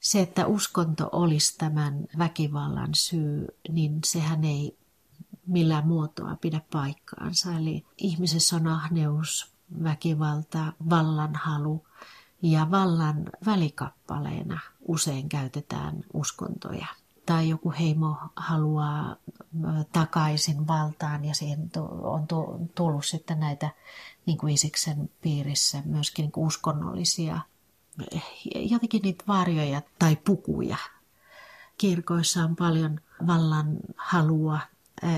se, että uskonto olisi tämän väkivallan syy, niin sehän ei millään muotoa pidä paikkaansa. Eli ihmisessä on ahneus, väkivalta, vallanhalu ja vallan välikappaleena usein käytetään uskontoja. Tai joku heimo haluaa takaisin valtaan ja siihen on tullut sitten näitä niin kuin Isiksen piirissä myöskin niin kuin uskonnollisia jotenkin niitä varjoja tai pukuja. Kirkoissa on paljon vallan halua,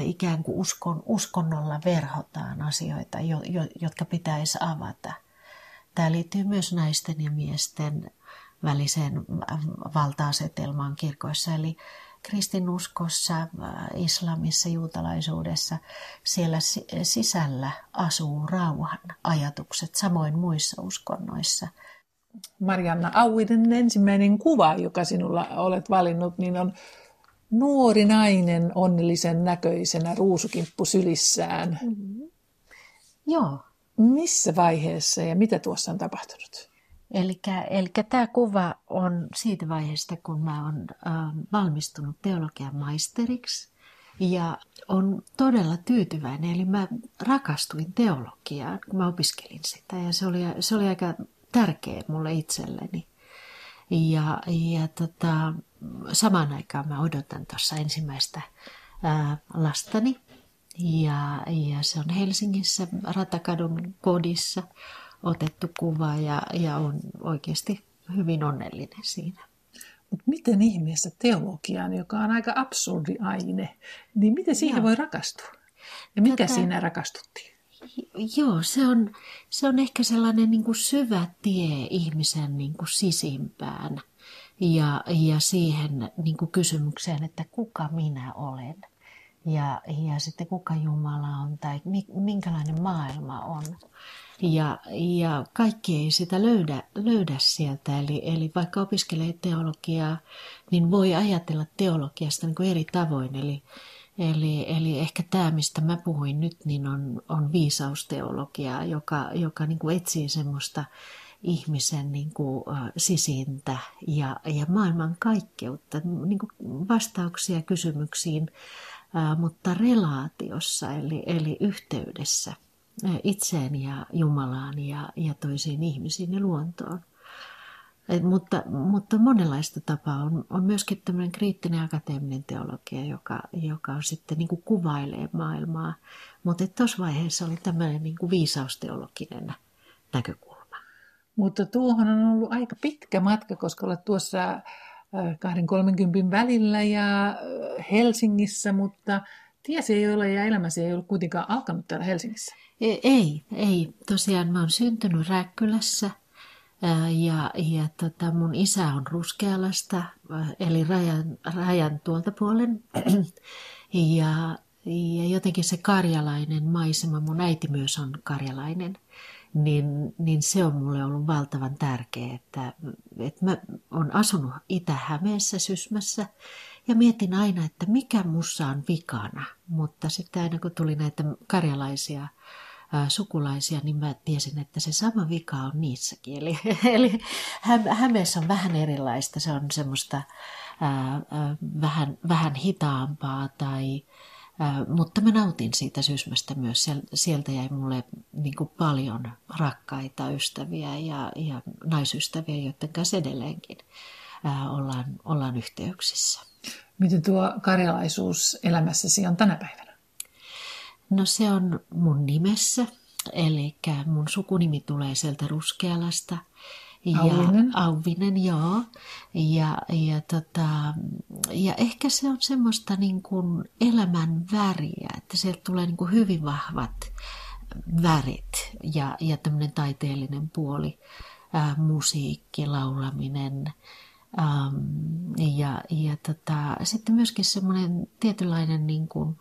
ikään kuin uskon, uskonnolla verhotaan asioita, jo, jo, jotka pitäisi avata. Tämä liittyy myös naisten ja miesten väliseen valta-asetelmaan kirkoissa. Eli kristinuskossa, islamissa, juutalaisuudessa, siellä sisällä asuu rauhan ajatukset, samoin muissa uskonnoissa – Marianna Auiden ensimmäinen kuva, joka sinulla olet valinnut, niin on nuori nainen onnellisen näköisenä ruusukimppu sylissään. Mm-hmm. Joo. Missä vaiheessa ja mitä tuossa on tapahtunut? Eli tämä kuva on siitä vaiheesta, kun mä oon äh, valmistunut teologian maisteriksi ja on todella tyytyväinen. Eli mä rakastuin teologiaan, kun mä opiskelin sitä ja se oli, se oli aika tärkeä mulle itselleni. Ja, ja tota, samaan aikaan mä odotan tuossa ensimmäistä ää, lastani. Ja, ja se on Helsingissä Ratakadun kodissa otettu kuva ja, ja on oikeasti hyvin onnellinen siinä. Mutta miten ihmeessä teologiaan, joka on aika absurdi aine, niin miten siihen Joo. voi rakastua? Ja mikä Tätä... siinä rakastuttiin? Joo, se on, se on ehkä sellainen niin kuin syvä tie ihmisen niin kuin sisimpään ja, ja siihen niin kuin kysymykseen, että kuka minä olen ja, ja sitten kuka Jumala on tai minkälainen maailma on. Ja, ja kaikki ei sitä löydä, löydä sieltä. Eli, eli vaikka opiskelee teologiaa, niin voi ajatella teologiasta niin kuin eri tavoin. Eli, Eli, eli ehkä tämä, mistä mä puhuin nyt, niin on, on viisausteologia, joka, joka niin kuin etsii semmoista ihmisen niin kuin, sisintä ja, ja maailman kaikkeutta, niin kuin vastauksia kysymyksiin, mutta relaatiossa, eli, eli yhteydessä itseen ja Jumalaan ja, ja toisiin ihmisiin ja luontoon. Et, mutta, mutta monenlaista tapaa on, on myöskin tämmöinen kriittinen akateeminen teologia, joka, joka on sitten niin kuin kuvailee maailmaa. Mutta tuossa vaiheessa oli tämmöinen niin kuin viisausteologinen näkökulma. Mutta tuohon on ollut aika pitkä matka, koska olet tuossa 2-30 välillä ja Helsingissä, mutta tiesi ei ole ja elämäsi ei ole kuitenkaan alkanut täällä Helsingissä. Ei, ei. Tosiaan mä oon syntynyt Räkkylässä – ja, ja tota, mun isä on Ruskealasta, eli rajan, rajan tuolta puolen. ja, ja jotenkin se karjalainen maisema, mun äiti myös on karjalainen, niin, niin se on mulle ollut valtavan tärkeä, että, että mä oon asunut Itä-Hämeessä Sysmässä ja mietin aina, että mikä mussa on vikana, mutta sitten aina kun tuli näitä karjalaisia sukulaisia, niin mä tiesin, että se sama vika on niissäkin. Eli, eli Hämeessä on vähän erilaista, se on semmoista ää, vähän, vähän hitaampaa tai, ää, mutta mä nautin siitä sysmästä myös. Sieltä jäi mulle niin kuin paljon rakkaita ystäviä ja, ja naisystäviä, joiden kanssa edelleenkin ää, ollaan, ollaan yhteyksissä. Miten tuo karjalaisuus elämässäsi on tänä päivänä? No se on mun nimessä, eli mun sukunimi tulee sieltä Ruskealasta. Ja, Auvinen. Auvinen, joo. Ja, ja, tota, ja ehkä se on semmoista niin kuin elämän väriä, että sieltä tulee niin kuin hyvin vahvat värit ja, ja tämmöinen taiteellinen puoli, ää, musiikki, laulaminen. Ähm, ja ja tota, sitten myöskin semmoinen tietynlainen niin kuin,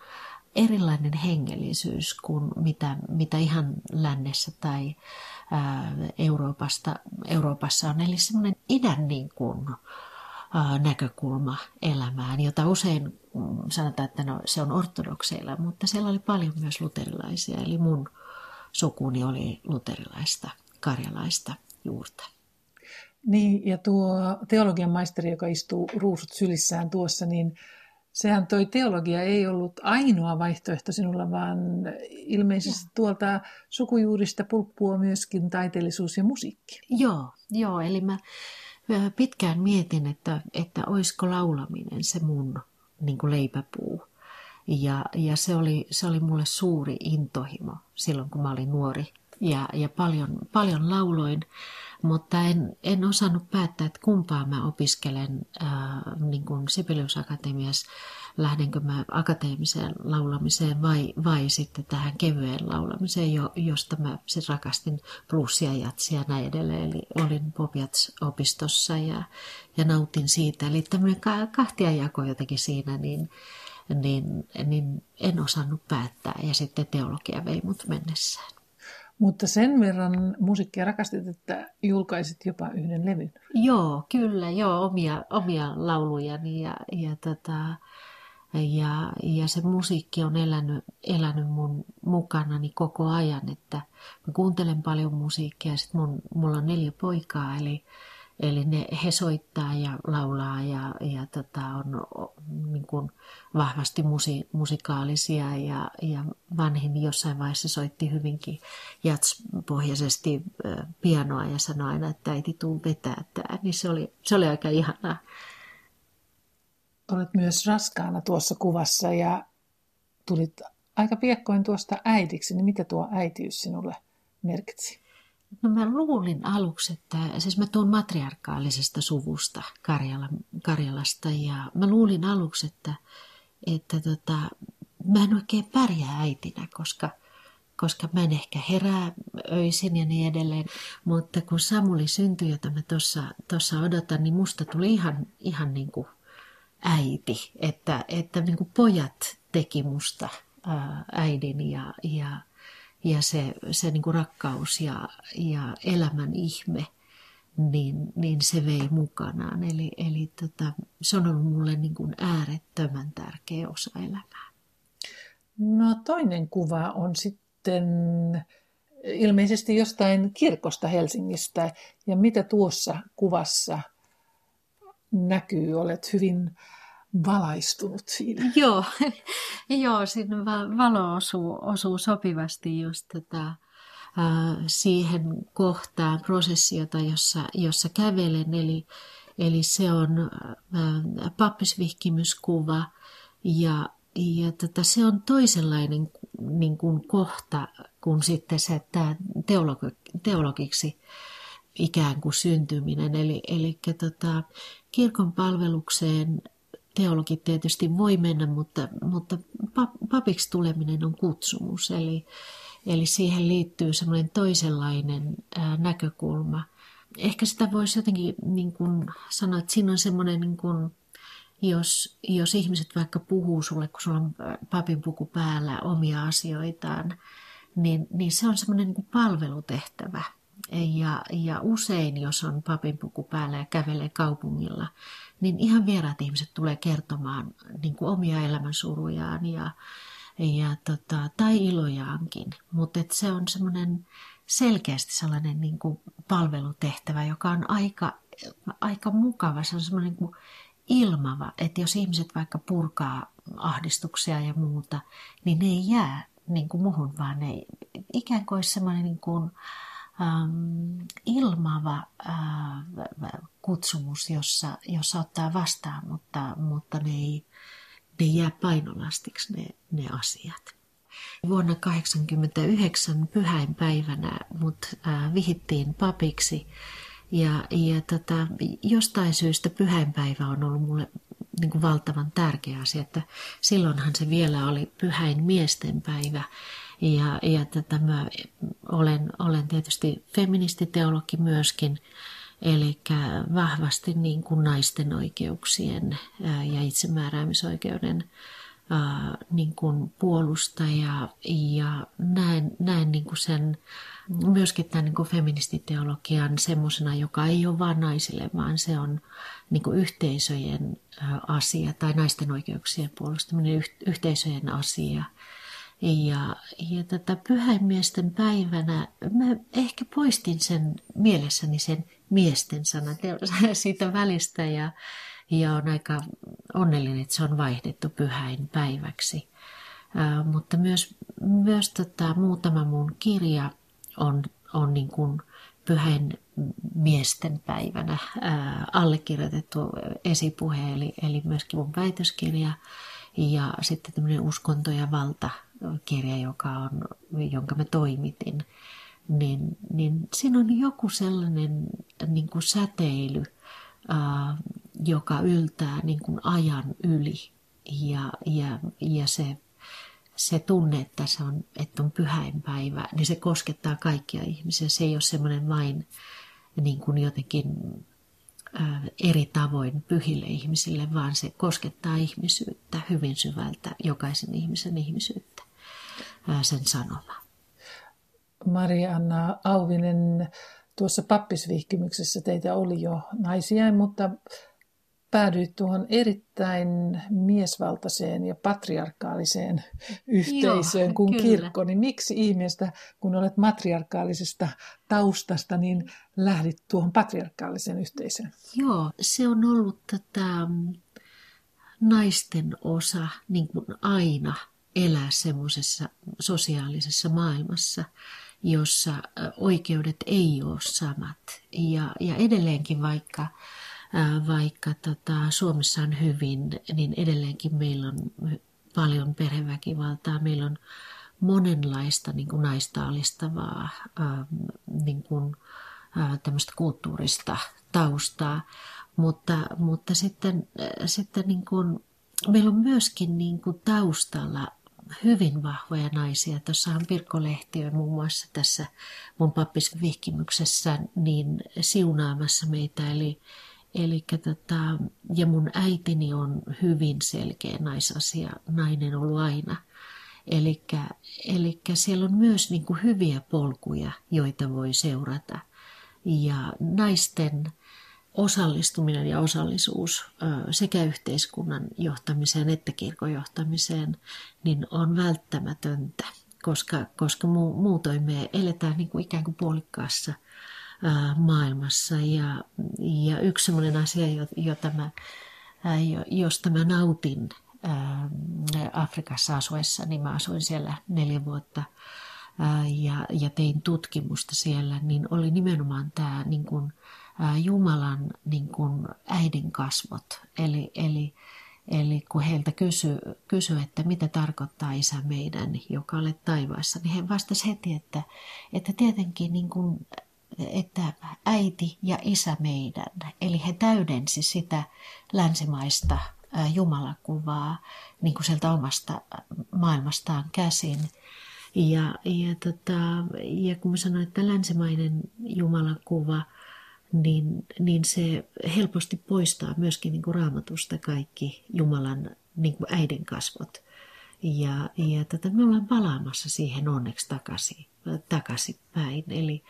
erilainen hengellisyys kuin mitä, mitä ihan lännessä tai ää, Euroopasta, Euroopassa on. Eli semmoinen idän niin kuin, ää, näkökulma elämään, jota usein mm, sanotaan, että no, se on ortodokseilla, mutta siellä oli paljon myös luterilaisia. Eli mun sukuni oli luterilaista, karjalaista juurta. Niin, ja tuo teologian maisteri, joka istuu ruusut sylissään tuossa, niin sehän toi teologia ei ollut ainoa vaihtoehto sinulla, vaan ilmeisesti ja. tuolta sukujuurista pulppua myöskin taiteellisuus ja musiikki. Joo, joo eli mä pitkään mietin, että, että olisiko laulaminen se mun niin kuin leipäpuu. Ja, ja se, oli, se oli mulle suuri intohimo silloin, kun mä olin nuori. Ja, ja paljon, paljon lauloin, mutta en, en osannut päättää, että kumpaa mä opiskelen ää, niin kuin Sibelius Akatemiassa lähdenkö mä akateemiseen laulamiseen vai, vai sitten tähän kevyeen laulamiseen, jo, josta mä siis rakastin bluesia, jatsia ja näin edelleen. Eli olin Popiats-opistossa ja, ja nautin siitä. Eli tämmöinen kahtiajako jotenkin siinä, niin, niin, niin en osannut päättää ja sitten teologia vei mut mennessään. Mutta sen verran musiikkia rakastit, että julkaisit jopa yhden levyn. Joo, kyllä, joo, omia, omia laulujani ja, ja tota, ja, ja se musiikki on elänyt, elänyt mun mukanani koko ajan, että mä kuuntelen paljon musiikkia ja sit mun, mulla on neljä poikaa, eli, eli ne, he soittaa ja laulaa ja, ja tota, on niin kuin vahvasti musi, musikaalisia ja, ja vanhin jossain vaiheessa soitti hyvinkin jatspohjaisesti pianoa ja sanoi aina, että äiti tuu vetää tää, niin se oli, se oli aika ihanaa. Olet myös raskaana tuossa kuvassa ja tulit aika piekkoin tuosta äidiksi, niin mitä tuo äitiys sinulle merkitsi? No mä luulin aluksi, että siis mä tuun matriarkaalisesta suvusta Karjala, Karjalasta ja mä luulin aluksi, että, että tota, mä en oikein pärjää äitinä, koska, koska mä en ehkä herää öisin ja niin edelleen. Mutta kun Samuli syntyi, jota mä tuossa odotan, niin musta tuli ihan, ihan niin kuin äiti, että, että niin kuin pojat teki musta äidin ja, ja, ja se, se niin kuin rakkaus ja, ja elämän ihme, niin, niin se vei mukanaan. Eli, eli tota, se on ollut mulle niin kuin äärettömän tärkeä osa elämää. No toinen kuva on sitten ilmeisesti jostain kirkosta Helsingistä. Ja mitä tuossa kuvassa näkyy, olet hyvin valaistunut siinä. Joo, joo sinne valo osuu, osuu sopivasti just tätä, siihen kohtaan prosessiota, jossa, jossa kävelen. Eli, eli se on pappisvihkimyskuva ja, ja tätä, se on toisenlainen niin kuin kohta kuin sitten se tämä teologi, teologiksi ikään kuin syntyminen. Eli, eli tota, kirkon palvelukseen teologit tietysti voi mennä, mutta, mutta papiksi tuleminen on kutsumus. Eli, eli siihen liittyy semmoinen toisenlainen näkökulma. Ehkä sitä voisi jotenkin niin kuin sanoa, että siinä on semmoinen, niin kuin, jos, jos ihmiset vaikka puhuu sulle, kun sulla on papin puku päällä omia asioitaan, niin, niin se on semmoinen niin palvelutehtävä ja, ja usein, jos on papinpuku päällä ja kävelee kaupungilla, niin ihan vieraat ihmiset tulee kertomaan niin kuin omia elämänsurujaan ja, ja tota, tai ilojaankin. Mutta se on semmoinen selkeästi sellainen niin kuin palvelutehtävä, joka on aika, aika mukava. Se on semmoinen niin ilmava, että jos ihmiset vaikka purkaa ahdistuksia ja muuta, niin ne ei jää niin kuin muhun, vaan ne ikään kuin semmoinen niin kuin, ähm, ilmava äh, kutsumus, jossa, jossa ottaa vastaan, mutta, mutta ne, ei, ne jää painolastiksi ne, ne asiat. Vuonna 1989 pyhäinpäivänä mut äh, vihittiin papiksi ja, ja tota, jostain syystä pyhäinpäivä on ollut mulle niin kuin valtavan tärkeä asia, että silloinhan se vielä oli pyhäin miesten päivä ja, ja tätä mä olen, olen tietysti feministiteologi myöskin, eli vahvasti niin kuin naisten oikeuksien ja itsemääräämisoikeuden niin kuin puolustaja. Ja näen, näen niin kuin sen myöskin tämän niin kuin feministiteologian semmoisena, joka ei ole vain naisille, vaan se on niin kuin yhteisöjen asia tai naisten oikeuksien puolustaminen yhteisöjen asia Ja, ja tätä pyhäinmiesten päivänä mä ehkä poistin sen mielessäni sen miesten sanan siitä välistä ja, ja on aika onnellinen, että se on vaihdettu pyhäin päiväksi. Ää, mutta myös, myös tota, muutama mun kirja on, on niin kuin pyhän miesten päivänä ää, allekirjoitettu esipuhe, eli, eli myöskin mun väitöskirja ja sitten tämmöinen uskonto ja valta kirja, joka on, jonka mä toimitin, niin, niin siinä on joku sellainen niin kuin säteily, ää, joka yltää niin kuin ajan yli ja, ja, ja se se tunne, että, se on, että on pyhäinpäivä, niin se koskettaa kaikkia ihmisiä. Se ei ole semmoinen vain niin kuin jotenkin eri tavoin pyhille ihmisille, vaan se koskettaa ihmisyyttä hyvin syvältä, jokaisen ihmisen ihmisyyttä, sen sanoma. Marianna Auvinen, tuossa pappisvihkimyksessä teitä oli jo naisia, mutta päädyit tuohon erittäin miesvaltaiseen ja patriarkaaliseen yhteisöön Joo, kuin kyllä. kirkko, niin miksi ihmeestä, kun olet matriarkaalisesta taustasta, niin lähdit tuohon patriarkaaliseen yhteisöön? Joo, se on ollut tätä naisten osa niin kuin aina elää semmoisessa sosiaalisessa maailmassa, jossa oikeudet ei ole samat. Ja, ja edelleenkin vaikka vaikka tota, Suomessa on hyvin, niin edelleenkin meillä on paljon perheväkivaltaa. Meillä on monenlaista niin kuin naista alistavaa niin kuin, tämmöistä kulttuurista taustaa, mutta, mutta sitten, sitten niin kuin, meillä on myöskin niin kuin taustalla hyvin vahvoja naisia. Tuossa on Pirkko Lehtiö muun muassa tässä mun pappisvihkimyksessä niin siunaamassa meitä, eli Eli tota, ja mun äitini on hyvin selkeä naisasia, nainen ollut aina. Eli siellä on myös niin kuin hyviä polkuja, joita voi seurata. Ja naisten osallistuminen ja osallisuus sekä yhteiskunnan johtamiseen että kirkon johtamiseen niin on välttämätöntä, koska, koska muutoin me eletään niin kuin ikään kuin puolikkaassa – maailmassa. Ja, ja yksi sellainen asia, jota mä, josta mä nautin Afrikassa asuessa, niin mä asuin siellä neljä vuotta ja, ja tein tutkimusta siellä, niin oli nimenomaan tämä niin kuin, Jumalan niin kuin äidin kasvot. Eli, eli, eli kun heiltä kysyi, kysy, että mitä tarkoittaa isä meidän, joka olet taivaassa, niin he vastasivat heti, että, että tietenkin niin kuin että äiti ja isä meidän, eli he täydensi sitä länsimaista jumalakuvaa niin kuin sieltä omasta maailmastaan käsin. Ja, ja, tota, ja kun mä sanoin, että länsimainen jumalakuva, niin, niin se helposti poistaa myöskin niin kuin raamatusta kaikki Jumalan niin kuin äidin kasvot. Ja, ja tota, me ollaan palaamassa siihen onneksi takaisin, takaisinpäin. Eli,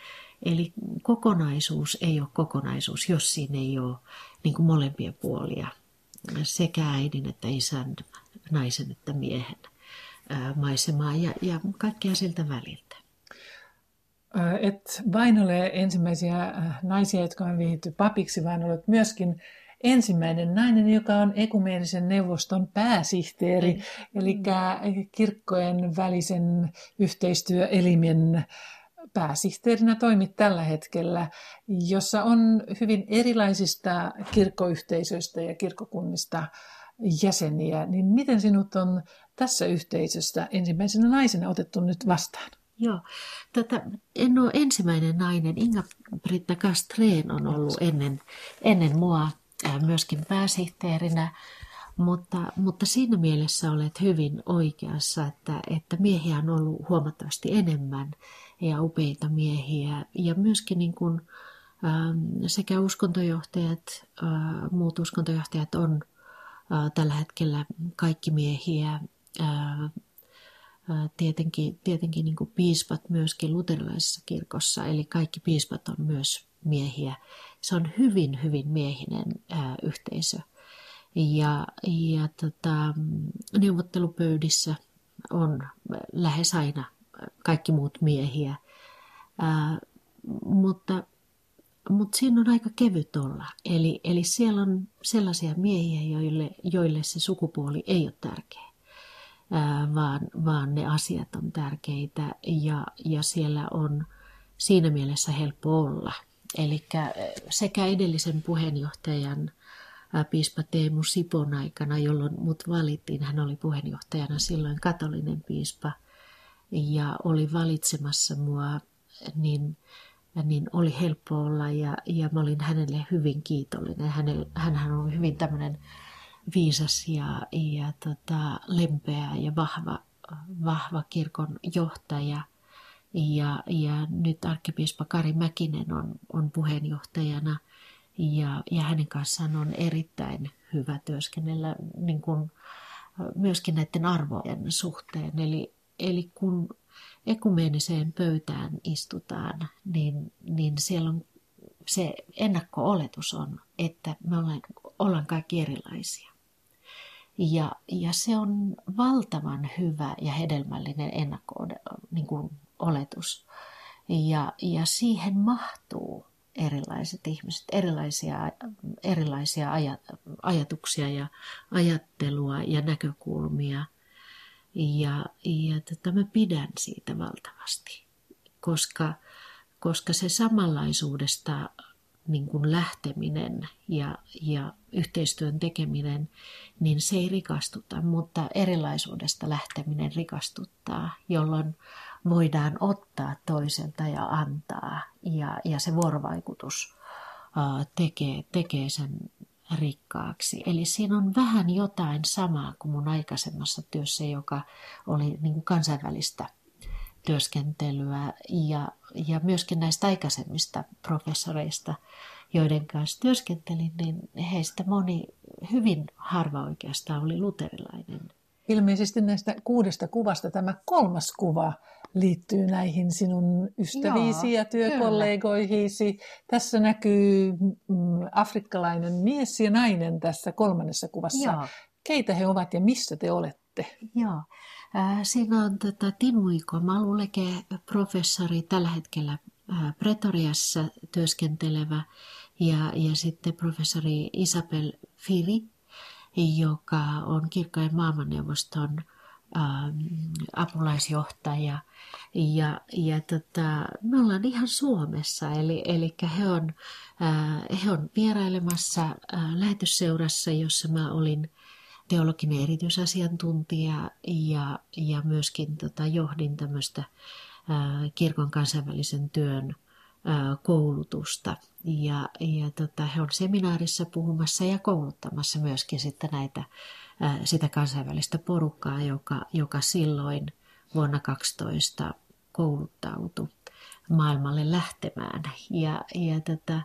Eli kokonaisuus ei ole kokonaisuus, jos siinä ei ole niin kuin molempia puolia, sekä äidin että isän, naisen että miehen maisemaa ja, ja kaikkea siltä väliltä. Et vain ole ensimmäisiä naisia, jotka on vihitty papiksi, vaan olet myöskin ensimmäinen nainen, joka on ekumeenisen neuvoston pääsihteeri, mm. eli kirkkojen välisen yhteistyöelimen pääsihteerinä toimit tällä hetkellä, jossa on hyvin erilaisista kirkkoyhteisöistä ja kirkkokunnista jäseniä, niin miten sinut on tässä yhteisössä ensimmäisenä naisena otettu nyt vastaan? Joo, Tätä, en ole ensimmäinen nainen. Inga-Britta Kastreen on ollut ennen, ennen mua myöskin pääsihteerinä, mutta, mutta siinä mielessä olet hyvin oikeassa, että, että miehiä on ollut huomattavasti enemmän ja upeita miehiä. Ja myöskin niin kuin, ähm, sekä uskontojohtajat, äh, muut uskontojohtajat on äh, tällä hetkellä kaikki miehiä. Tietenkin tietenkin niin kuin piispat myöskin luterilaisessa kirkossa, eli kaikki piispat on myös miehiä. Se on hyvin, hyvin miehinen yhteisö. Ja, ja tota, neuvottelupöydissä on lähes aina kaikki muut miehiä. Ää, mutta, mutta siinä on aika kevyt olla. Eli, eli siellä on sellaisia miehiä, joille, joille se sukupuoli ei ole tärkeä, vaan, vaan ne asiat on tärkeitä ja, ja siellä on siinä mielessä helppo olla. Eli sekä edellisen puheenjohtajan piispa Teemu Sipon aikana, jolloin mut valittiin. Hän oli puheenjohtajana silloin katolinen piispa ja oli valitsemassa mua, niin, niin oli helppo olla ja, ja mä olin hänelle hyvin kiitollinen. Hänellä, hänhän on hyvin tämmöinen viisas ja, ja tota, lempeä ja vahva, vahva kirkon johtaja. Ja, ja nyt arkkipiispa Kari Mäkinen on, on puheenjohtajana – ja, ja hänen kanssaan on erittäin hyvä työskennellä niin kuin, myöskin näiden arvojen suhteen. Eli, eli kun ekumeeniseen pöytään istutaan, niin, niin siellä on se ennakko-oletus on, että me ollaan, ollaan kaikki erilaisia. Ja, ja se on valtavan hyvä ja hedelmällinen ennakko-oletus. Niin ja, ja siihen mahtuu erilaiset ihmiset, erilaisia, erilaisia ajatuksia ja ajattelua ja näkökulmia. Ja, ja tota, mä pidän siitä valtavasti, koska, koska se samanlaisuudesta niin kuin lähteminen ja, ja yhteistyön tekeminen, niin se ei rikastuta, mutta erilaisuudesta lähteminen rikastuttaa, jolloin voidaan ottaa toiselta ja antaa. Ja, ja se vuorovaikutus uh, tekee, tekee sen rikkaaksi. Eli siinä on vähän jotain samaa kuin mun aikaisemmassa työssä, joka oli niin kuin kansainvälistä työskentelyä ja, ja myöskin näistä aikaisemmista professoreista, joiden kanssa työskentelin, niin heistä moni, hyvin harva oikeastaan oli luterilainen. Ilmeisesti näistä kuudesta kuvasta tämä kolmas kuva liittyy näihin sinun ystäviisi Joo, ja työkollegoihisi. Kyllä. Tässä näkyy mm, afrikkalainen mies ja nainen tässä kolmannessa kuvassa. Joo. Keitä he ovat ja missä te olette? Joo. Siinä on tätä Timuiko Maluleke, professori tällä hetkellä Pretoriassa työskentelevä ja, ja sitten professori Isabel Firi, joka on kirkkojen maailmanneuvoston apulaisjohtaja. Ja, ja tota, me ollaan ihan Suomessa, eli, eli he, on, äh, he on vierailemassa äh, lähetysseurassa, jossa mä olin teologinen erityisasiantuntija ja, ja myöskin tota, johdin tämmöistä kirkon kansainvälisen työn koulutusta. Ja, ja tota, he on seminaarissa puhumassa ja kouluttamassa myöskin sitten näitä sitä kansainvälistä porukkaa, joka, joka silloin vuonna 12 kouluttautui maailmalle lähtemään. Ja, ja tätä,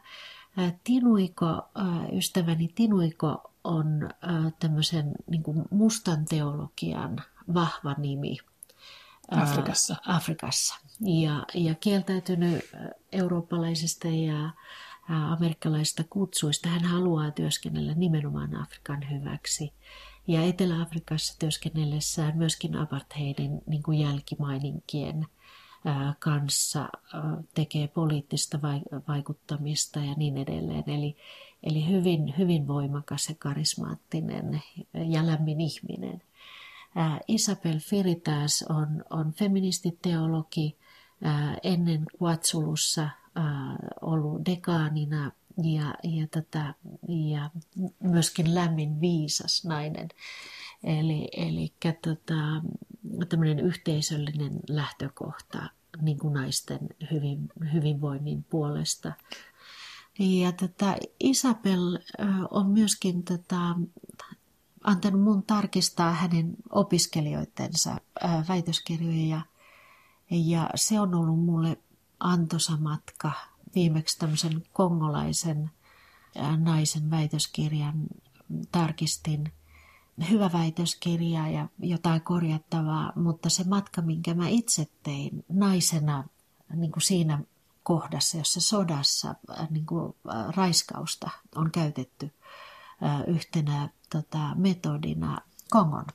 Tinuiko, ystäväni Tinuiko on tämmöisen niin kuin mustan teologian vahva nimi. Afrikassa. Afrikassa. Ja, ja kieltäytynyt eurooppalaisista ja amerikkalaisista kutsuista. Hän haluaa työskennellä nimenomaan Afrikan hyväksi. Ja Etelä-Afrikassa työskennellessään myöskin apartheidin niin kuin jälkimaininkien kanssa tekee poliittista vaikuttamista ja niin edelleen. Eli, eli hyvin, hyvin voimakas ja karismaattinen ja lämmin ihminen. Isabel Firitas on, on feministiteologi, ennen Kuatsulussa ollut dekaanina ja, ja, tätä, ja myöskin lämmin viisas nainen. Eli, eli tota, tämmöinen yhteisöllinen lähtökohta niin kuin naisten hyvin, hyvinvoinnin puolesta. Ja tätä Isabel on myöskin tätä, antanut mun tarkistaa hänen opiskelijoitensa väitöskirjoja. Ja se on ollut mulle antoisa matka viimeksi tämmöisen kongolaisen naisen väitöskirjan tarkistin. Hyvä väitöskirja ja jotain korjattavaa, mutta se matka, minkä mä itse tein naisena niin kuin siinä kohdassa, jossa sodassa niin kuin raiskausta on käytetty yhtenä tota, metodina Kongon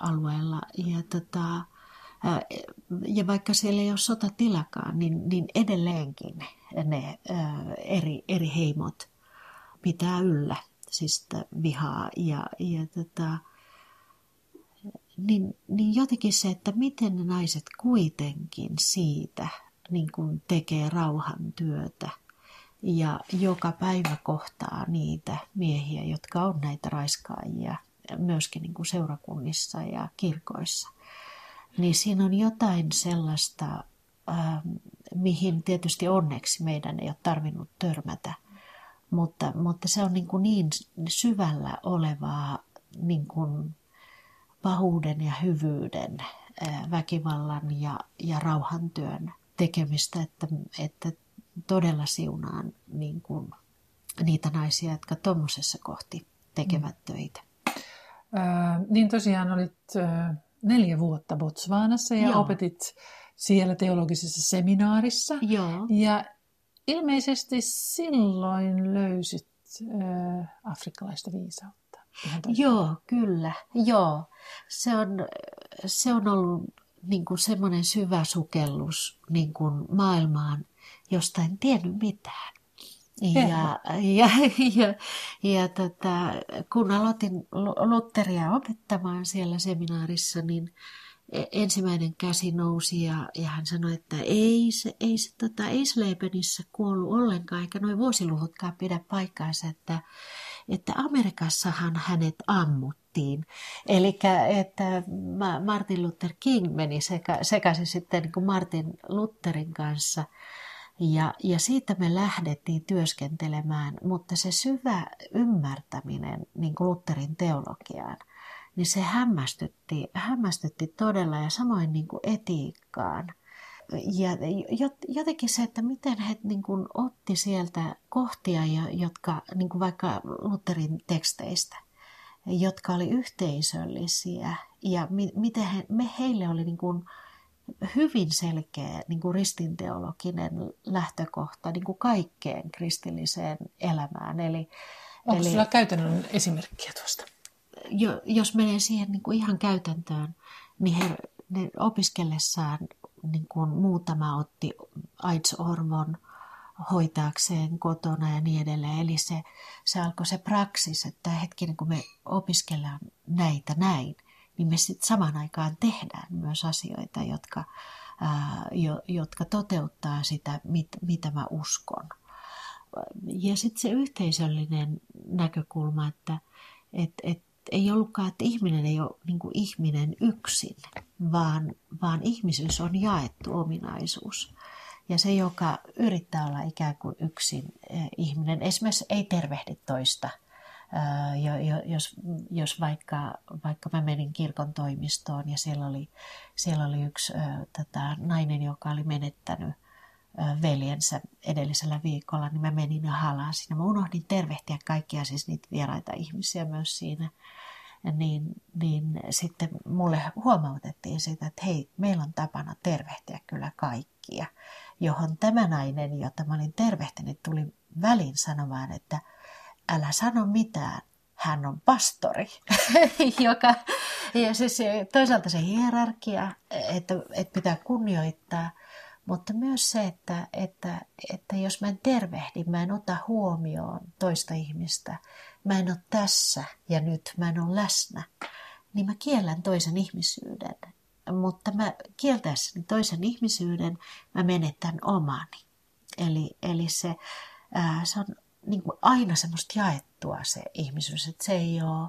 alueella. Ja, tota, ja vaikka siellä ei ole sotatilakaan, niin, niin edelleenkin ne eri, eri heimot pitää yllä siis vihaa. Ja, ja tota, niin, niin jotenkin se, että miten ne naiset kuitenkin siitä niin kuin tekee rauhan työtä ja joka päivä kohtaa niitä miehiä, jotka on näitä raiskaajia myöskin niin kuin seurakunnissa ja kirkoissa. Niin siinä on jotain sellaista, äh, mihin tietysti onneksi meidän ei ole tarvinnut törmätä, mutta, mutta se on niin, kuin niin syvällä olevaa niin kuin pahuuden ja hyvyyden, väkivallan ja, ja rauhantyön tekemistä, että, että todella siunaan niin kuin, niitä naisia, jotka tuommoisessa kohti tekevät mm. töitä. Ää, niin tosiaan olit ä, neljä vuotta Botswanassa ja Joo. opetit siellä teologisessa seminaarissa. Joo. Ja ilmeisesti silloin löysit ä, afrikkalaista viisautta. Joo, kyllä. Joo. Se on, se on ollut niin kuin semmoinen syvä sukellus niin kuin maailmaan, josta en tiennyt mitään. Ja, ja, ja, ja tota, kun aloitin Lutteria opettamaan siellä seminaarissa, niin ensimmäinen käsi nousi ja, ja hän sanoi, että ei se, ei se tota, Eisleipenissä kuollut ollenkaan, eikä noin vuosiluhutkaan pidä paikkaansa, että, että Amerikassahan hänet ammuttiin. Eli että Martin Luther King meni sekä, sekaisin sitten niin kuin Martin Lutherin kanssa – ja, ja siitä me lähdettiin työskentelemään, mutta se syvä ymmärtäminen niin kuin Lutherin teologiaan, niin se hämmästytti, hämmästytti todella ja samoin niin kuin etiikkaan. Ja jotenkin se, että miten he niin kuin otti sieltä kohtia, jotka niin kuin vaikka Lutherin teksteistä, jotka oli yhteisöllisiä ja miten he, me heille oli niin kuin, hyvin selkeä niin kuin ristinteologinen lähtökohta niin kuin kaikkeen kristilliseen elämään. Eli, Onko eli, sulla käytännön esimerkkiä tuosta? Jo, jos menee siihen niin kuin ihan käytäntöön, niin he, ne opiskellessaan niin kuin muutama otti AIDS-orvon hoitaakseen kotona ja niin edelleen. Eli se, se alkoi se praksis, että hetkinen kun me opiskellaan näitä näin, niin me sitten samaan aikaan tehdään myös asioita, jotka, ää, jo, jotka toteuttaa sitä, mit, mitä mä uskon. Ja sitten se yhteisöllinen näkökulma, että et, et, ei ollutkaan, että ihminen ei ole niin ihminen yksin, vaan, vaan ihmisyys on jaettu ominaisuus. Ja se, joka yrittää olla ikään kuin yksin ihminen, esimerkiksi ei tervehdi toista – jos, jos vaikka, vaikka mä menin kirkon toimistoon ja siellä oli, siellä oli yksi tätä, nainen, joka oli menettänyt veljensä edellisellä viikolla, niin mä menin ja halasin. Mä unohdin tervehtiä kaikkia siis niitä vieraita ihmisiä myös siinä. Niin, niin sitten mulle huomautettiin sitä, että hei, meillä on tapana tervehtiä kyllä kaikkia. Johon tämä nainen, jota mä olin tervehtinyt, tuli väliin sanomaan, että – älä sano mitään, hän on pastori. Joka, ja siis toisaalta se hierarkia, että, että pitää kunnioittaa, mutta myös se, että, että, että jos mä en tervehdi, mä en ota huomioon toista ihmistä, mä en ole tässä ja nyt, mä en ole läsnä, niin mä kiellän toisen ihmisyyden. Mutta mä kieltäessäni toisen ihmisyyden, mä menetän omani. Eli, eli se, ää, se on niin kuin aina semmoista jaettua se ihmisyys, että se ei ole,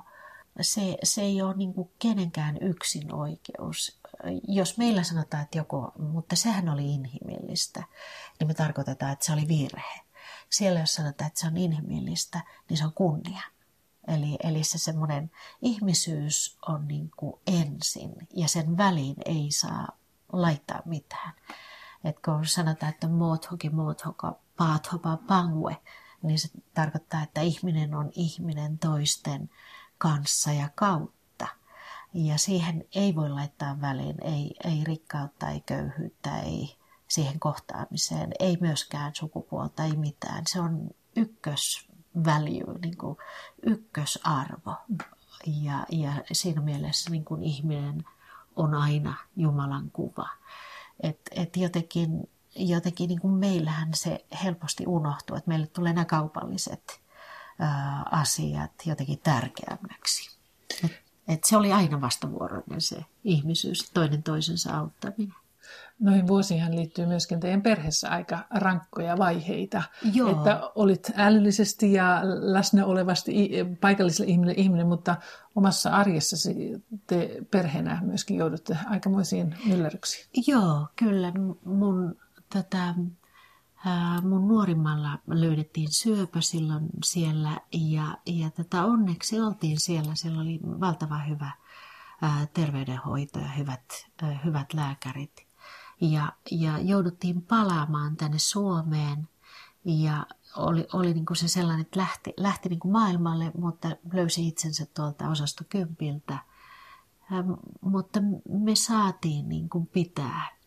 se, se ei ole niin kuin kenenkään yksin oikeus. Jos meillä sanotaan, että joku, mutta sehän oli inhimillistä, niin me tarkoitetaan, että se oli virhe. Siellä jos sanotaan, että se on inhimillistä, niin se on kunnia. Eli, eli se semmoinen ihmisyys on niin kuin ensin ja sen väliin ei saa laittaa mitään. Et kun sanotaan, että muothoki muothoka paathopa pangue, niin se tarkoittaa, että ihminen on ihminen toisten kanssa ja kautta. Ja siihen ei voi laittaa väliin, ei, ei rikkautta, ei köyhyyttä, ei siihen kohtaamiseen, ei myöskään sukupuolta, ei mitään. Se on ykkösvalue, niin kuin ykkösarvo. ja, ja siinä mielessä niin kuin ihminen on aina Jumalan kuva. Et, et jotenkin jotenkin niin kuin meillähän se helposti unohtuu, että meille tulee nämä kaupalliset ää, asiat jotenkin tärkeämmäksi. Et, et se oli aina vastavuoroinen se ihmisyys, toinen toisensa auttaminen. Noihin vuosiin liittyy myöskin teidän perheessä aika rankkoja vaiheita. Joo. Että olit älyllisesti ja läsnä olevasti paikalliselle ihminen, mutta omassa arjessasi te perheenä myöskin joudutte aikamoisiin ylläryksiin. Joo, kyllä. Mun tätä, ää, mun nuorimmalla löydettiin syöpä silloin siellä ja, ja tätä onneksi oltiin siellä. Siellä oli valtava hyvä terveydenhoito ja hyvät, hyvät lääkärit. Ja, ja jouduttiin palaamaan tänne Suomeen ja oli, oli niin kuin se sellainen, että lähti, lähti niin kuin maailmalle, mutta löysi itsensä tuolta osastokympiltä. mutta me saatiin niin kuin pitää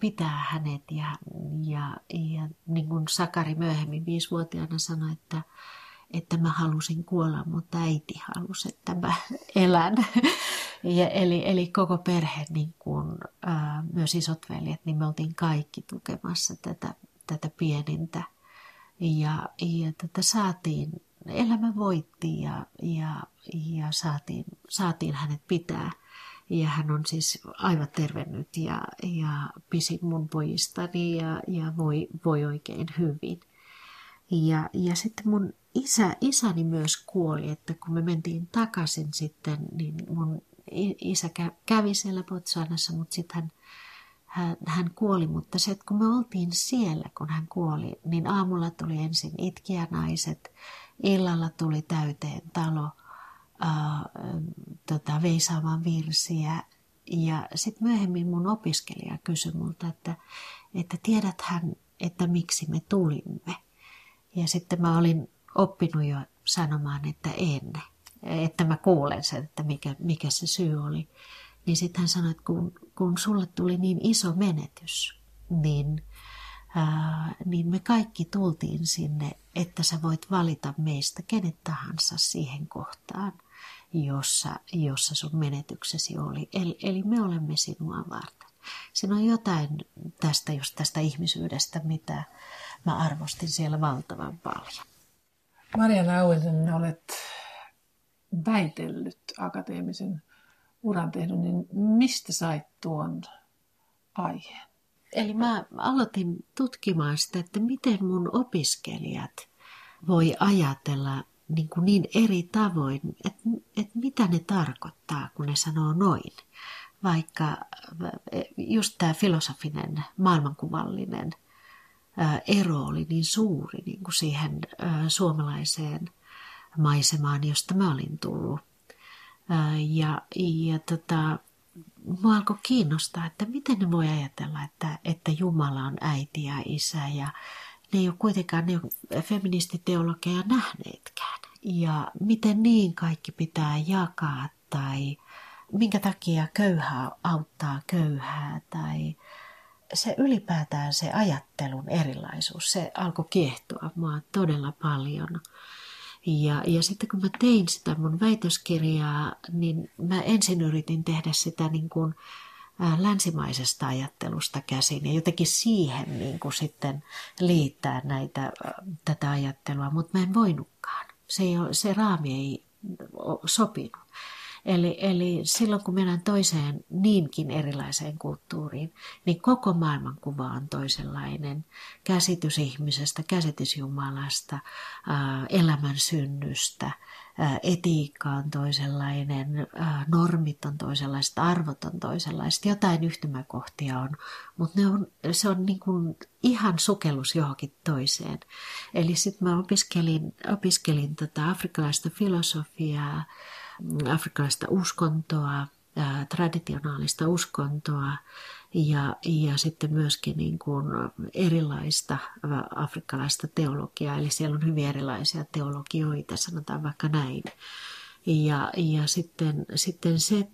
pitää hänet ja, ja, ja niin kuin Sakari myöhemmin viisivuotiaana sanoi, että, että mä halusin kuolla, mutta äiti halusi, että mä elän. Ja eli, eli koko perhe, niin kuin, myös isot veljet, niin me oltiin kaikki tukemassa tätä, tätä pienintä. Ja, ja tätä saatiin, elämä voitti ja, ja, ja saatiin, saatiin hänet pitää ja hän on siis aivan tervennyt ja, ja pisin mun pojistani ja, ja voi, voi oikein hyvin. Ja, ja sitten mun isä, isäni myös kuoli, että kun me mentiin takaisin sitten, niin mun isä kävi siellä Botswanassa, mutta sitten hän, hän, hän kuoli. Mutta se, että kun me oltiin siellä, kun hän kuoli, niin aamulla tuli ensin naiset, illalla tuli täyteen talo – äh, tota, veisaamaan virsiä. Ja sitten myöhemmin mun opiskelija kysyi multa, että, että tiedäthän, että miksi me tulimme. Ja sitten mä olin oppinut jo sanomaan, että en. Että mä kuulen sen, että mikä, mikä se syy oli. Niin sitten hän sanoi, että kun, kun sulle tuli niin iso menetys, niin, ää, niin me kaikki tultiin sinne, että sä voit valita meistä kenet tahansa siihen kohtaan – jossa, jossa sun menetyksesi oli. Eli, eli me olemme sinua varten. Siinä on jotain tästä, just tästä ihmisyydestä, mitä mä arvostin siellä valtavan paljon. Maria Lauinen, olet väitellyt akateemisen uran tehnyt, niin mistä sait tuon aiheen? Eli mä aloitin tutkimaan sitä, että miten mun opiskelijat voi ajatella niin, kuin niin eri tavoin, että, että mitä ne tarkoittaa, kun ne sanoo noin. Vaikka just tämä filosofinen, maailmankuvallinen ero oli niin suuri niin kuin siihen suomalaiseen maisemaan, josta mä olin tullut. Ja, ja tota, mua alkoi kiinnostaa, että miten ne voi ajatella, että, että Jumala on äiti ja isä ja ne ei ole kuitenkaan ne feministiteologeja nähneetkään. Ja miten niin kaikki pitää jakaa tai minkä takia köyhää auttaa köyhää tai se ylipäätään se ajattelun erilaisuus, se alkoi kiehtoa mua todella paljon. Ja, ja sitten kun mä tein sitä mun väitöskirjaa, niin mä ensin yritin tehdä sitä niin kuin länsimaisesta ajattelusta käsin ja jotenkin siihen niin kuin sitten liittää näitä, tätä ajattelua, mutta mä en voinutkaan. Se, ei ole, se raami ei sopinut. Eli, eli silloin kun mennään toiseen niinkin erilaiseen kulttuuriin, niin koko maailmankuva on toisenlainen. Käsitys ihmisestä, käsitys Jumalasta, elämän synnystä, etiikka on toisenlainen, normit on toisenlaiset, arvot on toisenlaiset, jotain yhtymäkohtia on, mutta on, se on niin kuin ihan sukellus johonkin toiseen. Eli sitten mä opiskelin, opiskelin tota afrikkalaista filosofiaa, afrikkalaista uskontoa, traditionaalista uskontoa ja, ja sitten myöskin niin kuin erilaista afrikkalaista teologiaa. Eli siellä on hyvin erilaisia teologioita, sanotaan vaikka näin. Ja, ja sitten, sitten se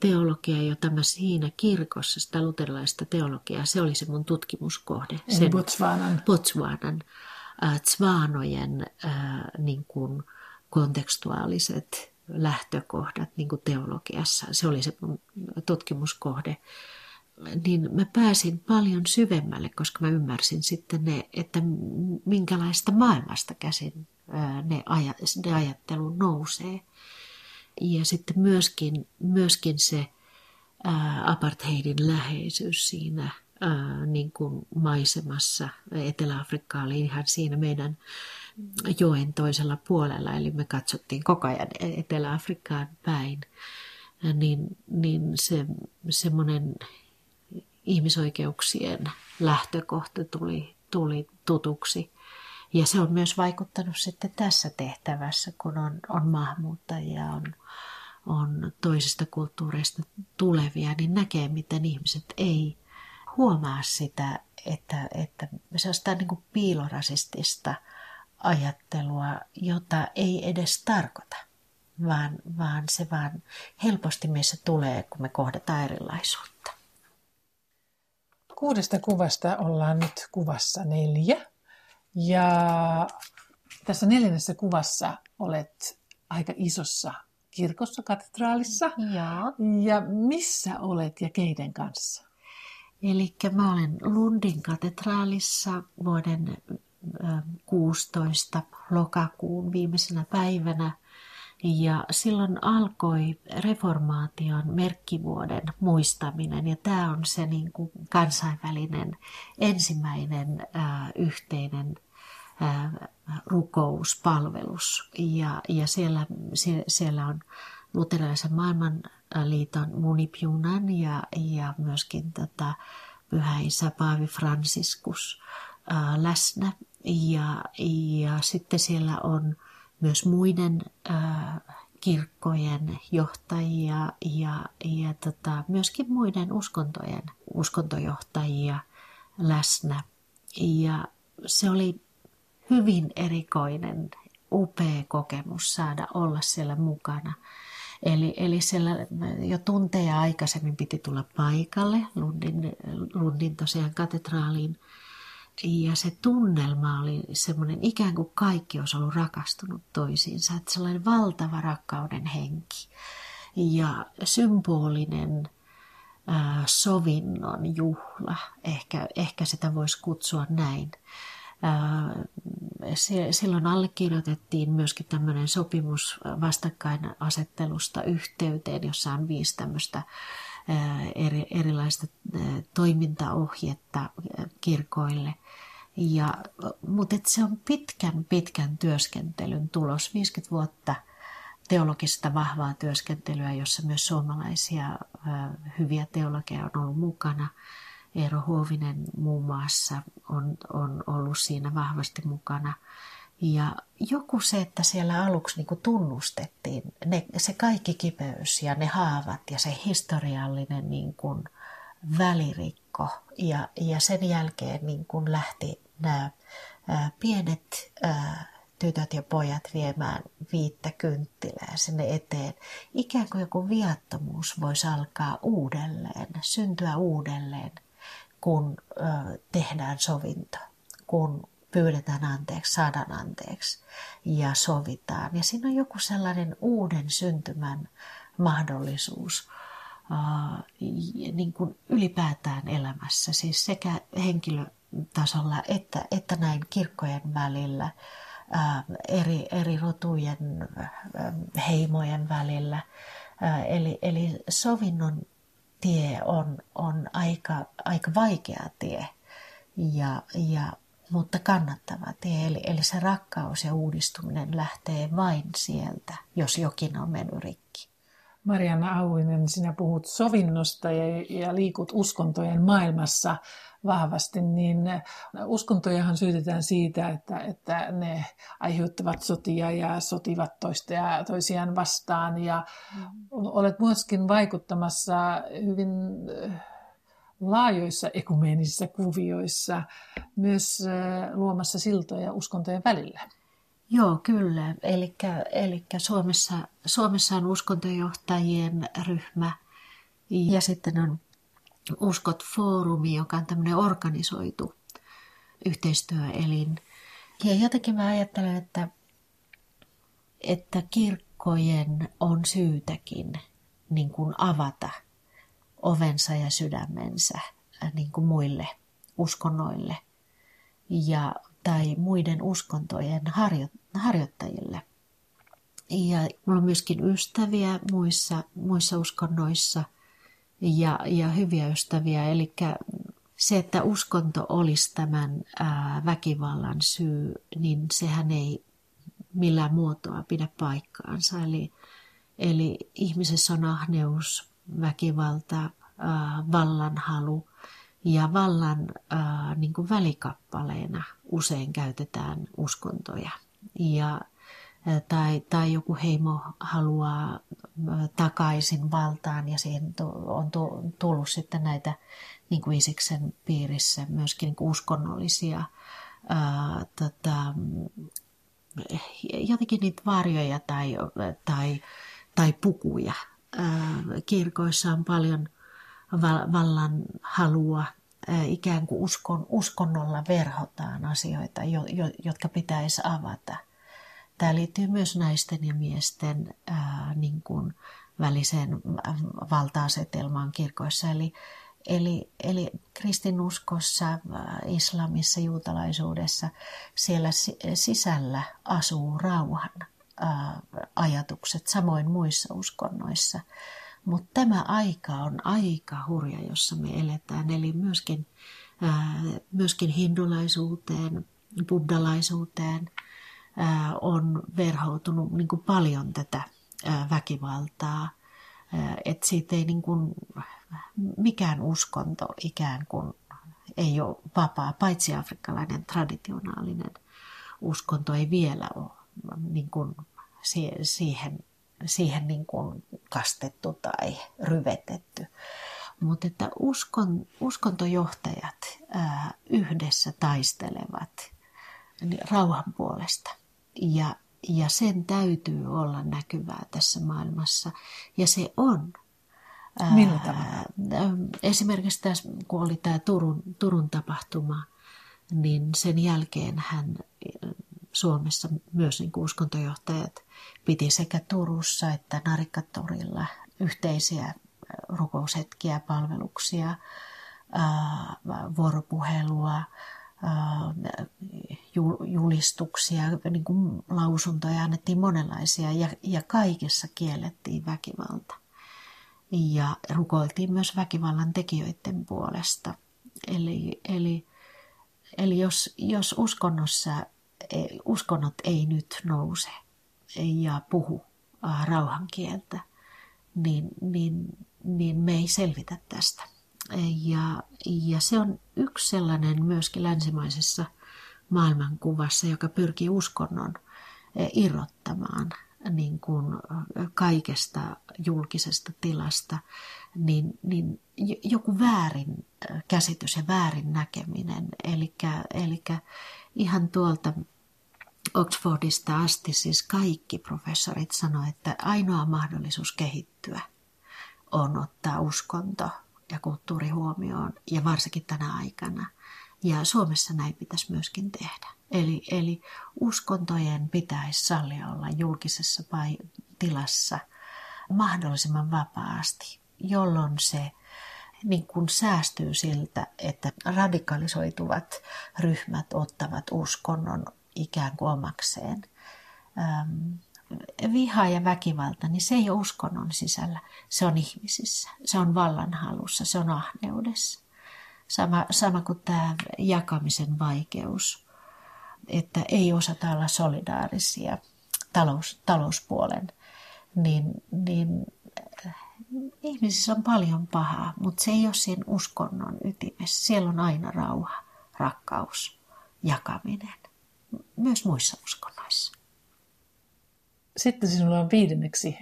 teologia, jota mä siinä kirkossa, sitä luterilaista teologiaa, se oli se mun tutkimuskohde. Sen Botswanan. Botswanan, äh, äh, niin kuin kontekstuaaliset lähtökohdat niin kuin teologiassa. Se oli se tutkimuskohde. Niin mä pääsin paljon syvemmälle, koska mä ymmärsin sitten ne, että minkälaista maailmasta käsin ne, ne ajattelu nousee. Ja sitten myöskin, myöskin se apartheidin läheisyys siinä niin kuin maisemassa. Etelä-Afrikka oli ihan siinä meidän joen toisella puolella, eli me katsottiin koko ajan Etelä-Afrikkaan päin. Niin, niin se semmoinen ihmisoikeuksien lähtökohta tuli, tuli tutuksi. Ja se on myös vaikuttanut sitten tässä tehtävässä, kun on, on maahanmuuttajia, on, on toisista kulttuureista tulevia, niin näkee, miten ihmiset ei huomaa sitä, että, että se on niin kuin piilorasistista ajattelua, jota ei edes tarkoita, vaan, vaan se vaan helposti meissä tulee, kun me kohdataan erilaisuutta. Kuudesta kuvasta ollaan nyt kuvassa neljä. Ja tässä neljännessä kuvassa olet aika isossa kirkossa, katedraalissa. Ja, Ja missä olet ja keiden kanssa? Eli mä olen Lundin katedraalissa vuoden 16. lokakuun viimeisenä päivänä. Ja silloin alkoi reformaation merkkivuoden muistaminen ja tämä on se niin kuin kansainvälinen ensimmäinen äh, yhteinen äh, rukouspalvelus. Ja, ja siellä, sie, siellä on luterilaisen maailmanliiton munipjunan ja, ja myöskin tota, pyhä isä Paavi Franciscus ää, läsnä. Ja, ja sitten siellä on myös muiden kirkkojen johtajia ja, ja tota, myöskin muiden uskontojen uskontojohtajia läsnä. Ja se oli hyvin erikoinen, upea kokemus saada olla siellä mukana. Eli, eli siellä jo tunteja aikaisemmin piti tulla paikalle Lundin, Lundin tosiaan katedraaliin. Ja se tunnelma oli semmoinen, ikään kuin kaikki olisi ollut rakastunut toisiinsa. Että sellainen valtava rakkauden henki ja symbolinen äh, sovinnon juhla. Ehkä, ehkä sitä voisi kutsua näin silloin allekirjoitettiin myöskin tämmöinen sopimus vastakkainasettelusta yhteyteen, jossa on viisi tämmöistä eri, erilaista toimintaohjetta kirkoille. Ja, mutta se on pitkän, pitkän työskentelyn tulos, 50 vuotta teologista vahvaa työskentelyä, jossa myös suomalaisia hyviä teologeja on ollut mukana – Eero Huovinen muun muassa on, on ollut siinä vahvasti mukana. Ja joku se, että siellä aluksi niin kuin tunnustettiin ne, se kaikki kipeys ja ne haavat ja se historiallinen niin kuin välirikko. Ja, ja sen jälkeen niin kuin lähti nämä ää, pienet ää, tytöt ja pojat viemään viittä kynttilää sinne eteen. Ikään kuin joku viattomuus voisi alkaa uudelleen, syntyä uudelleen – kun ö, tehdään sovinto, kun pyydetään anteeksi, saadaan anteeksi ja sovitaan. Ja siinä on joku sellainen uuden syntymän mahdollisuus niin kuin ylipäätään elämässä, siis sekä henkilötasolla että, että näin kirkkojen välillä, äh, eri, eri rotujen, äh, heimojen välillä. Äh, eli, eli sovinnon tie on, on aika, aika vaikea tie, ja, ja, mutta kannattava tie. Eli, eli se rakkaus ja uudistuminen lähtee vain sieltä, jos jokin on mennyt rikki. Marianna Auvinen, sinä puhut sovinnosta ja, ja liikut uskontojen maailmassa vahvasti, niin uskontojahan syytetään siitä, että, että ne aiheuttavat sotia ja sotivat toista ja toisiaan vastaan. Ja mm. olet myöskin vaikuttamassa hyvin äh, laajoissa ekumeenisissa kuvioissa, myös äh, luomassa siltoja uskontojen välillä. Joo, kyllä. Eli Suomessa, Suomessa on uskontojohtajien ryhmä ja sitten on Uskot Foorumi, joka on tämmöinen organisoitu yhteistyöelin. Ja jotenkin mä ajattelen, että, että kir- kirkkojen on syytäkin niin kuin avata ovensa ja sydämensä niin kuin muille uskonnoille ja, tai muiden uskontojen harjo, harjoittajille. Ja minulla on myöskin ystäviä muissa, muissa uskonnoissa ja, ja hyviä ystäviä. Eli se, että uskonto olisi tämän ää, väkivallan syy, niin sehän ei millään muotoa pidä paikkaansa. Eli, eli ihmisessä on ahneus, väkivalta, ää, vallanhalu ja vallan ää, niin kuin välikappaleena usein käytetään uskontoja. Ja tai, tai joku heimo haluaa takaisin valtaan ja siihen on tullut sitten näitä niin kuin Isiksen piirissä myöskin niin kuin uskonnollisia ää, tota, jotenkin niitä varjoja tai, tai, tai pukuja. Ää, kirkoissa on paljon vallan halua, ää, ikään kuin uskon, uskonnolla verhotaan asioita, jo, jo, jotka pitäisi avata – Tämä liittyy myös naisten ja miesten ää, niin kuin väliseen valta-asetelmaan kirkoissa. Eli, eli, eli kristinuskossa, islamissa, juutalaisuudessa, siellä sisällä asuu rauhan ää, ajatukset, samoin muissa uskonnoissa. Mutta tämä aika on aika hurja, jossa me eletään. Eli myöskin, ää, myöskin hindulaisuuteen, buddalaisuuteen – on verhoutunut niin kuin paljon tätä väkivaltaa. Että siitä ei niin kuin, mikään uskonto ikään kuin ei ole vapaa, paitsi afrikkalainen traditionaalinen uskonto ei vielä ole niin kuin siihen, siihen niin kuin kastettu tai ryvetetty. Mutta että uskon, uskontojohtajat ää, yhdessä taistelevat niin rauhan puolesta – ja, ja sen täytyy olla näkyvää tässä maailmassa. Ja se on. Millä tavalla? Esimerkiksi tässä, kun oli tämä Turun, Turun tapahtuma, niin sen jälkeen hän Suomessa myös niin kuin uskontojohtajat piti sekä Turussa että Narikkatorilla yhteisiä rukoushetkiä, palveluksia, vuoropuhelua, julistuksia, niin kuin lausuntoja annettiin monenlaisia ja, kaikessa kiellettiin väkivalta. Ja rukoiltiin myös väkivallan tekijöiden puolesta. Eli, eli, eli jos, jos uskonnossa, uskonnot ei nyt nouse ja puhu rauhankieltä, niin, niin, niin me ei selvitä tästä. Ja, ja se on yksi sellainen myöskin länsimaisessa maailmankuvassa, joka pyrkii uskonnon eh, irrottamaan niin kuin kaikesta julkisesta tilasta, niin, niin joku väärin käsitys ja väärin näkeminen. Eli ihan tuolta Oxfordista asti siis kaikki professorit sanoivat, että ainoa mahdollisuus kehittyä on ottaa uskonto ja kulttuuri huomioon, ja varsinkin tänä aikana. Ja Suomessa näin pitäisi myöskin tehdä. Eli, eli uskontojen pitäisi sallia olla julkisessa tilassa mahdollisimman vapaasti, jolloin se niin kuin säästyy siltä, että radikalisoituvat ryhmät ottavat uskonnon ikään kuin omakseen viha ja väkivalta, niin se ei ole uskonnon sisällä. Se on ihmisissä, se on vallanhalussa, se on ahneudessa. Sama, sama kuin tämä jakamisen vaikeus, että ei osata olla solidaarisia talous, talouspuolen, niin, niin äh, ihmisissä on paljon pahaa, mutta se ei ole siinä uskonnon ytimessä. Siellä on aina rauha, rakkaus, jakaminen, myös muissa uskonnoissa. Sitten sinulla on viidenneksi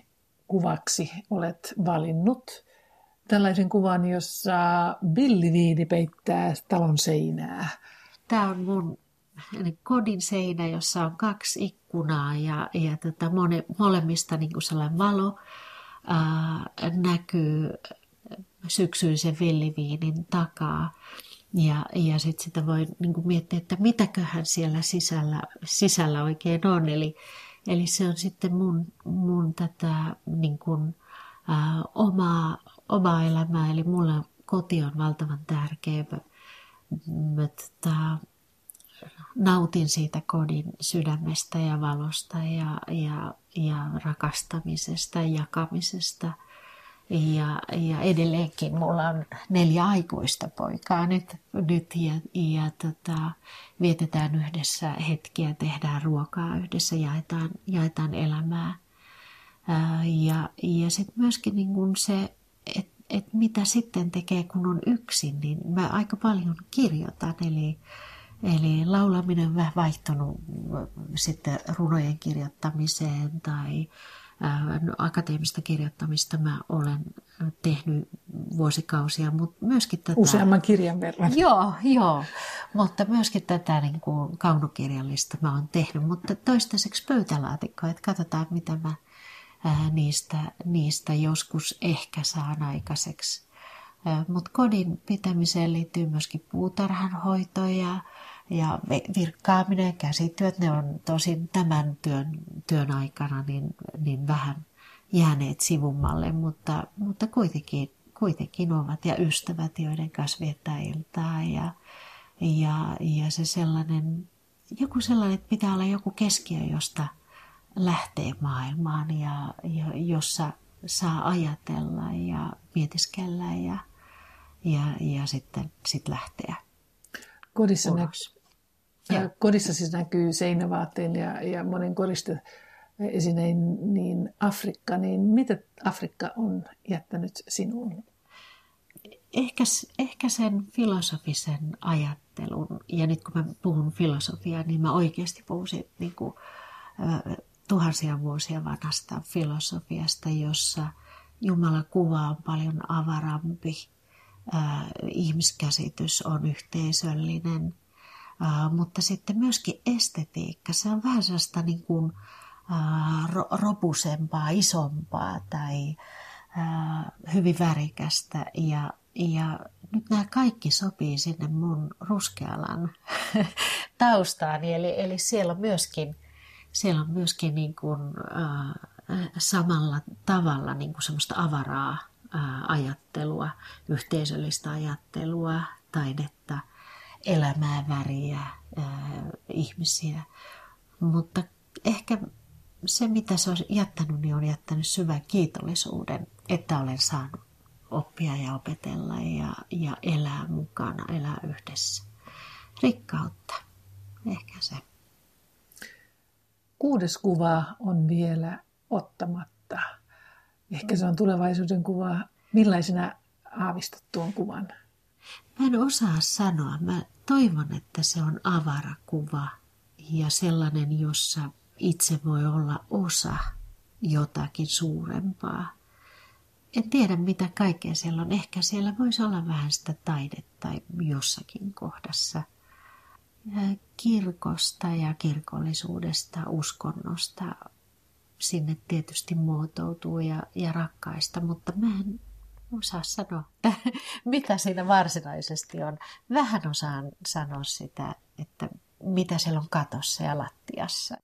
kuvaksi olet valinnut tällaisen kuvan, jossa Viidi peittää talon seinää. Tämä on mun kodin seinä, jossa on kaksi ikkunaa ja, ja tota, mone, molemmista niin kuin sellainen valo ää, näkyy syksyisen villiviinin takaa. Ja, ja sitten sitä voi niin kuin miettiä, että mitäköhän siellä sisällä, sisällä oikein on. Eli, eli se on sitten mun, mun tätä niin kuin, ää, omaa, omaa elämää, eli mulle koti on valtavan tärkeä. Mä, tota, nautin siitä kodin sydämestä ja valosta ja, ja, ja rakastamisesta ja jakamisesta. Ja, ja edelleenkin mulla on neljä aikuista poikaa nyt, nyt ja, ja tota, vietetään yhdessä hetkiä, tehdään ruokaa yhdessä, jaetaan, jaetaan elämää. Ää, ja ja sitten myöskin niin kun se, että et mitä sitten tekee, kun on yksin, niin mä aika paljon kirjoitan. Eli, Eli laulaminen on vähän vaihtunut sitten runojen kirjoittamiseen tai no, akateemista kirjoittamista mä olen tehnyt vuosikausia, mutta myöskin tätä... Useamman kirjan verran. Joo, joo. Mutta myöskin tätä niin kuin kaunokirjallista mä oon tehnyt, mutta toistaiseksi pöytälaatikko, että katsotaan mitä mä ää, niistä, niistä joskus ehkä saan aikaiseksi. Mutta kodin pitämiseen liittyy myöskin puutarhanhoito ja ja virkkaaminen ja käsityöt, ne on tosin tämän työn, työn aikana niin, niin vähän jääneet sivummalle, mutta, mutta kuitenkin, kuitenkin ovat ja ystävät, joiden kanssa viettää iltaa ja, ja, ja se sellainen, joku sellainen, että pitää olla joku keskiö, josta lähtee maailmaan ja, ja jossa saa ajatella ja mietiskellä ja, ja, ja sitten sit lähteä. Kodissa, nä- ja. Kodissa siis näkyy seinävaatteen ja, ja monen koriste esineen niin Afrikka, niin mitä Afrikka on jättänyt sinuun? Ehkä, ehkä sen filosofisen ajattelun, ja nyt kun mä puhun filosofiaa, niin mä oikeasti puhun siitä niin kuin, tuhansia vuosia vanhasta filosofiasta, jossa Jumala kuva on paljon avarampi, ihmiskäsitys on yhteisöllinen – Mutta sitten myöskin estetiikka, se on vähän sellaista niin kuin, uh, ro- robusempaa, isompaa tai uh, hyvin värikästä. Ja, ja nyt nämä kaikki sopii sinne mun ruskealan taustaan. Eli, eli siellä on myöskin, siellä on myöskin niin kuin, uh, samalla tavalla niin kuin semmoista avaraa uh, ajattelua, yhteisöllistä ajattelua, taidetta – elämää, väriä, ää, ihmisiä. Mutta ehkä se, mitä se on jättänyt, niin on jättänyt syvän kiitollisuuden, että olen saanut oppia ja opetella ja, ja elää mukana, elää yhdessä. Rikkautta, ehkä se. Kuudes kuva on vielä ottamatta. Ehkä se on tulevaisuuden kuva. Millaisena aavistat tuon kuvan? Mä en osaa sanoa. Mä toivon, että se on avara kuva ja sellainen, jossa itse voi olla osa jotakin suurempaa. En tiedä, mitä kaikkea siellä on. Ehkä siellä voisi olla vähän sitä taidetta jossakin kohdassa. Kirkosta ja kirkollisuudesta, uskonnosta sinne tietysti muotoutuu ja, ja rakkaista, mutta mä en osaa sanoa, mitä siinä varsinaisesti on. Vähän osaan sanoa sitä, että mitä siellä on katossa ja lattiassa.